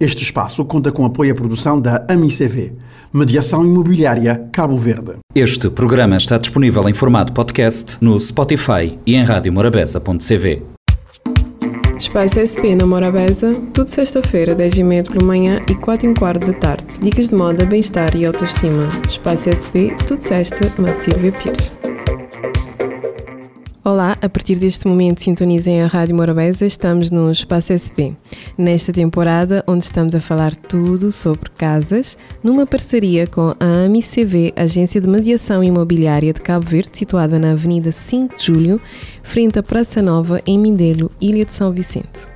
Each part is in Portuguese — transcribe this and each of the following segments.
Este espaço conta com apoio à produção da AMICV, Mediação Imobiliária Cabo Verde. Este programa está disponível em formato podcast no Spotify e em radiomorabeza.cv. Espaço SP na Morabeza, tudo sexta-feira, 10h30 pela manhã e 4 h quarto da tarde. Dicas de moda, bem-estar e autoestima. Espaço SP, tudo sexta, na Silvia Pires. Olá, a partir deste momento sintonizem a Rádio Morabeza, estamos no Espaço SP. Nesta temporada, onde estamos a falar tudo sobre casas, numa parceria com a AMICV, Agência de Mediação Imobiliária de Cabo Verde, situada na Avenida 5 de Julho, frente à Praça Nova, em Mindelo, Ilha de São Vicente.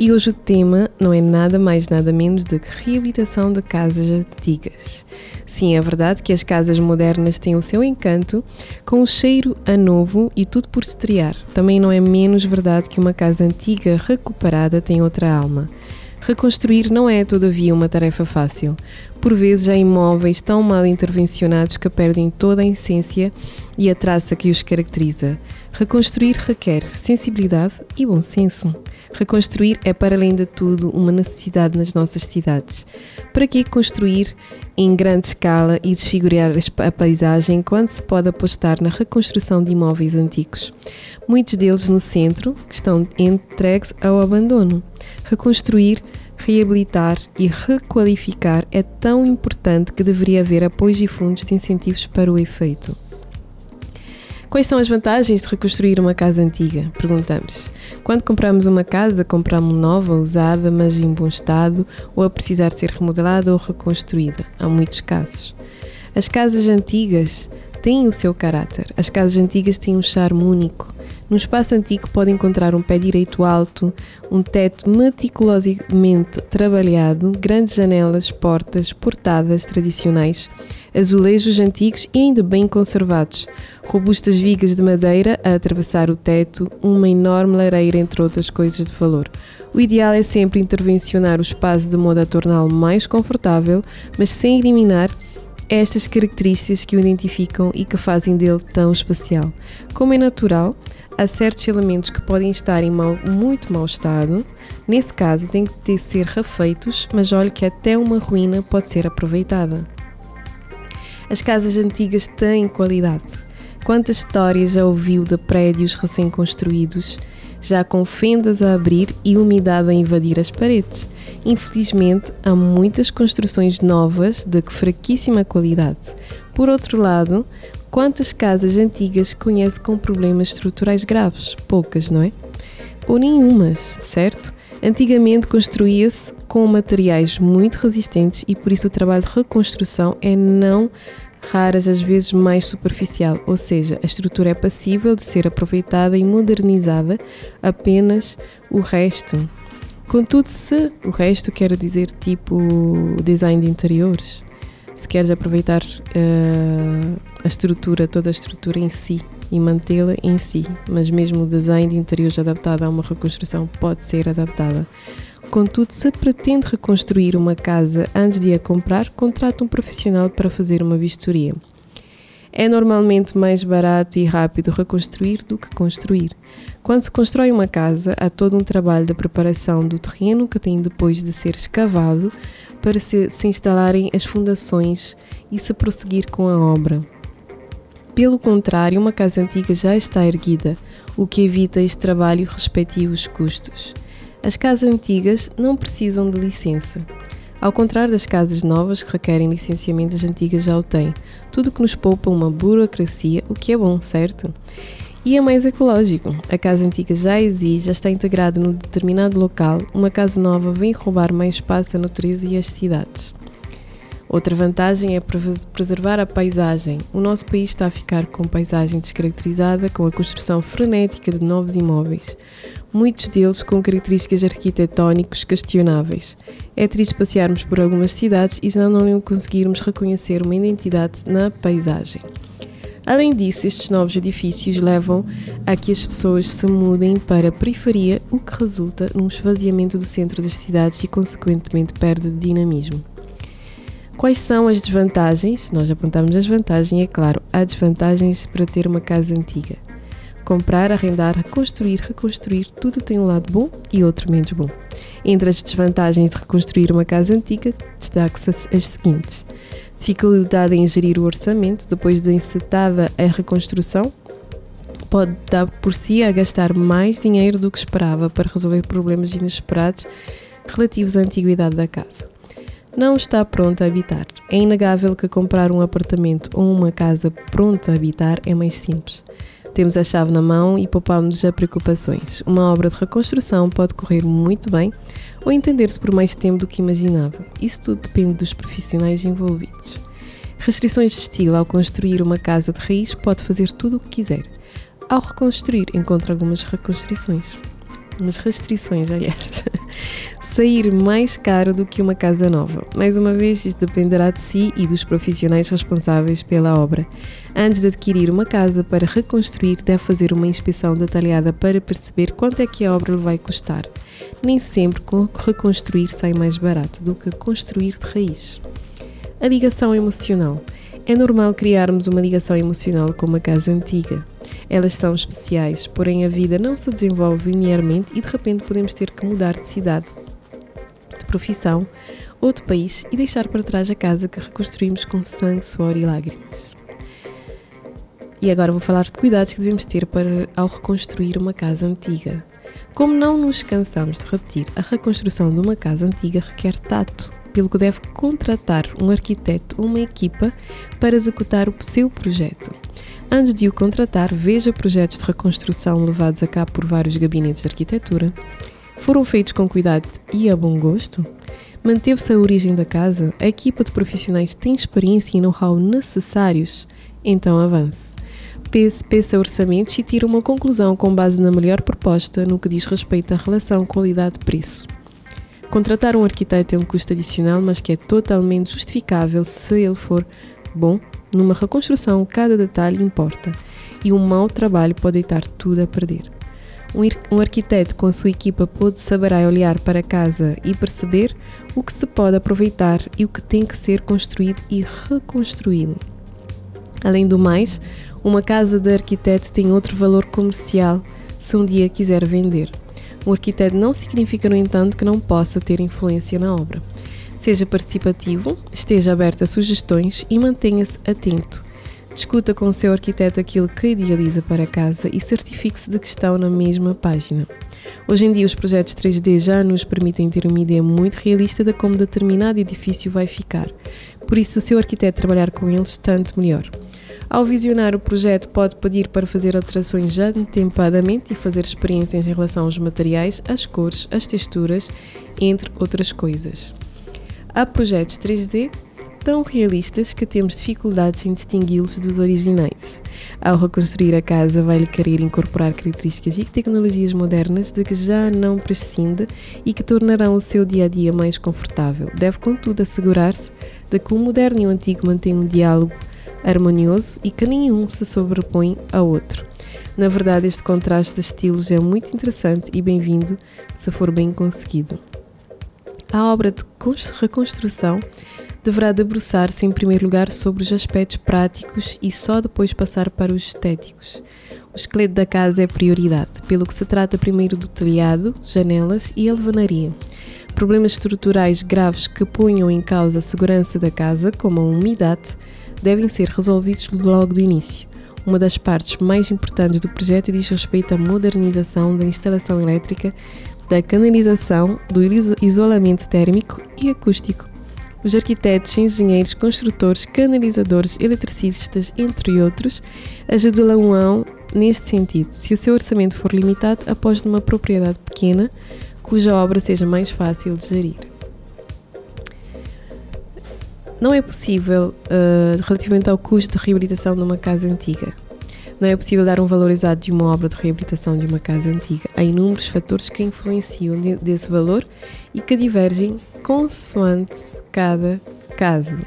E hoje o tema não é nada mais nada menos do que reabilitação de casas antigas. Sim, é verdade que as casas modernas têm o seu encanto, com o cheiro a novo e tudo por estrear. Também não é menos verdade que uma casa antiga recuperada tem outra alma. Reconstruir não é, todavia, uma tarefa fácil. Por vezes há imóveis tão mal intervencionados que perdem toda a essência e a traça que os caracteriza. Reconstruir requer sensibilidade e bom senso. Reconstruir é, para além de tudo, uma necessidade nas nossas cidades. Para que construir em grande escala e desfigurar a paisagem quando se pode apostar na reconstrução de imóveis antigos? Muitos deles no centro que estão entregues ao abandono. Reconstruir reabilitar e requalificar é tão importante que deveria haver apoios e fundos de incentivos para o efeito. Quais são as vantagens de reconstruir uma casa antiga? Perguntamos. Quando compramos uma casa, compramos nova, usada, mas em bom estado, ou a precisar ser remodelada ou reconstruída? Há muitos casos. As casas antigas têm o seu caráter. As casas antigas têm um charme único. No espaço antigo pode encontrar um pé direito alto, um teto meticulosamente trabalhado, grandes janelas, portas, portadas tradicionais, azulejos antigos e ainda bem conservados, robustas vigas de madeira a atravessar o teto, uma enorme lareira, entre outras coisas de valor. O ideal é sempre intervencionar o espaço de modo a torná-lo mais confortável, mas sem eliminar estas características que o identificam e que fazem dele tão especial. Como é natural, há certos elementos que podem estar em muito mau estado. Nesse caso, têm que ser refeitos, mas olhe que até uma ruína pode ser aproveitada. As casas antigas têm qualidade. Quantas histórias já ouviu de prédios recém-construídos, já com fendas a abrir e umidade a invadir as paredes? Infelizmente, há muitas construções novas de fraquíssima qualidade. Por outro lado, Quantas casas antigas conhece com problemas estruturais graves? Poucas, não é? Ou nenhumas, certo? Antigamente construía-se com materiais muito resistentes e por isso o trabalho de reconstrução é não raras, às vezes mais superficial, ou seja, a estrutura é passível de ser aproveitada e modernizada, apenas o resto. Contudo, se o resto quer dizer tipo design de interiores, se queres aproveitar uh, a estrutura, toda a estrutura em si e mantê-la em si, mas mesmo o design de interiores adaptado a uma reconstrução pode ser adaptada. Contudo, se pretende reconstruir uma casa antes de a comprar, contrate um profissional para fazer uma vistoria. É normalmente mais barato e rápido reconstruir do que construir. Quando se constrói uma casa, há todo um trabalho de preparação do terreno que tem depois de ser escavado para se, se instalarem as fundações e se prosseguir com a obra. Pelo contrário, uma casa antiga já está erguida, o que evita este trabalho e respectivos custos. As casas antigas não precisam de licença. Ao contrário das casas novas que requerem licenciamento, as antigas já o têm. Tudo que nos poupa uma burocracia, o que é bom, certo? E é mais ecológico. A casa antiga já existe, já está integrada num determinado local. Uma casa nova vem roubar mais espaço à natureza e às cidades. Outra vantagem é preservar a paisagem. O nosso país está a ficar com paisagem descaracterizada com a construção frenética de novos imóveis muitos deles com características arquitetónicas questionáveis. É triste passearmos por algumas cidades e já não conseguirmos reconhecer uma identidade na paisagem. Além disso, estes novos edifícios levam a que as pessoas se mudem para a periferia, o que resulta num esvaziamento do centro das cidades e, consequentemente, perda de dinamismo. Quais são as desvantagens? Nós apontamos as vantagens, é claro, há desvantagens para ter uma casa antiga. Comprar, arrendar, construir, reconstruir, tudo tem um lado bom e outro menos bom. Entre as desvantagens de reconstruir uma casa antiga, destaque-se as seguintes: dificuldade em gerir o orçamento depois de encetada a reconstrução, pode dar por si a gastar mais dinheiro do que esperava para resolver problemas inesperados relativos à antiguidade da casa. Não está pronta a habitar. É inegável que comprar um apartamento ou uma casa pronta a habitar é mais simples. Temos a chave na mão e poupamos a preocupações. Uma obra de reconstrução pode correr muito bem ou entender-se por mais tempo do que imaginava. Isso tudo depende dos profissionais envolvidos. Restrições de estilo ao construir uma casa de raiz pode fazer tudo o que quiser. Ao reconstruir, encontra algumas reconstruções. Umas restrições, aliás. Sair mais caro do que uma casa nova. Mais uma vez, isto dependerá de si e dos profissionais responsáveis pela obra. Antes de adquirir uma casa para reconstruir, deve fazer uma inspeção detalhada para perceber quanto é que a obra lhe vai custar. Nem sempre reconstruir sai mais barato do que construir de raiz. A ligação emocional. É normal criarmos uma ligação emocional com uma casa antiga. Elas são especiais, porém a vida não se desenvolve linearmente e de repente podemos ter que mudar de cidade, de profissão ou de país e deixar para trás a casa que reconstruímos com sangue, suor e lágrimas. E agora vou falar de cuidados que devemos ter para ao reconstruir uma casa antiga. Como não nos cansamos de repetir, a reconstrução de uma casa antiga requer tato, pelo que deve contratar um arquiteto ou uma equipa para executar o seu projeto. Antes de o contratar, veja projetos de reconstrução levados a cabo por vários gabinetes de arquitetura. Foram feitos com cuidado e a bom gosto? Manteve-se a origem da casa? A equipa de profissionais tem experiência e know-how necessários? Então avance. Pense, peça orçamentos e tire uma conclusão com base na melhor proposta no que diz respeito à relação qualidade-preço. Contratar um arquiteto é um custo adicional, mas que é totalmente justificável se ele for bom. Numa reconstrução, cada detalhe importa e um mau trabalho pode deitar tudo a perder. Um arquiteto com a sua equipa pode saber olhar para a casa e perceber o que se pode aproveitar e o que tem que ser construído e reconstruído. Além do mais, uma casa de arquiteto tem outro valor comercial se um dia quiser vender. Um arquiteto não significa, no entanto, que não possa ter influência na obra. Seja participativo, esteja aberto a sugestões e mantenha-se atento. Discuta com o seu arquiteto aquilo que idealiza para a casa e certifique-se de que estão na mesma página. Hoje em dia, os projetos 3D já nos permitem ter uma ideia muito realista de como determinado edifício vai ficar. Por isso, se o seu arquiteto trabalhar com eles, tanto melhor. Ao visionar o projeto, pode pedir para fazer alterações já atempadamente e fazer experiências em relação aos materiais, às cores, às texturas, entre outras coisas. Há projetos 3D tão realistas que temos dificuldades em distingui-los dos originais. Ao reconstruir a casa, vai-lhe querer incorporar características e tecnologias modernas de que já não prescinde e que tornarão o seu dia a dia mais confortável. Deve, contudo, assegurar-se de que o moderno e o antigo mantêm um diálogo harmonioso e que nenhum se sobrepõe ao outro. Na verdade, este contraste de estilos é muito interessante e bem-vindo se for bem conseguido. A obra de reconstrução deverá debruçar-se em primeiro lugar sobre os aspectos práticos e só depois passar para os estéticos. O esqueleto da casa é prioridade, pelo que se trata primeiro do telhado, janelas e alvenaria. Problemas estruturais graves que ponham em causa a segurança da casa, como a umidade, devem ser resolvidos logo do início. Uma das partes mais importantes do projeto diz respeito à modernização da instalação elétrica, da canalização, do isolamento térmico e acústico. Os arquitetos, engenheiros, construtores, canalizadores, eletricistas, entre outros, ajudam neste sentido. Se o seu orçamento for limitado, após numa propriedade pequena, cuja obra seja mais fácil de gerir. Não é possível, uh, relativamente ao custo de reabilitação de uma casa antiga, não é possível dar um valor exato de uma obra de reabilitação de uma casa antiga. Há inúmeros fatores que influenciam desse valor e que divergem consoante cada caso.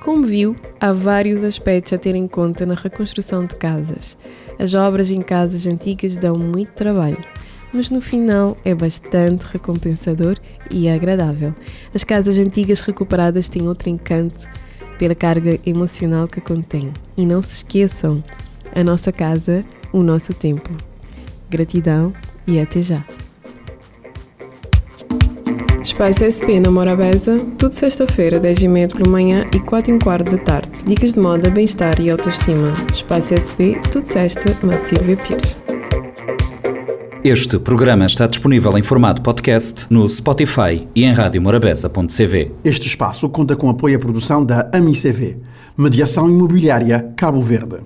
Como viu, há vários aspectos a ter em conta na reconstrução de casas. As obras em casas antigas dão muito trabalho mas no final é bastante recompensador e agradável. As casas antigas recuperadas têm outro encanto pela carga emocional que contêm. E não se esqueçam, a nossa casa, o nosso templo. Gratidão e até já. Espaço SP na Morabeza, tudo sexta-feira, 10 e meia pela manhã e 4 e um quarto da tarde. Dicas de moda, bem-estar e autoestima. Espaço SP, tudo sexta, na Silvia Pires. Este programa está disponível em formato podcast no Spotify e em radiomorabeza.cv. Este espaço conta com apoio à produção da AMICV, Mediação Imobiliária Cabo Verde.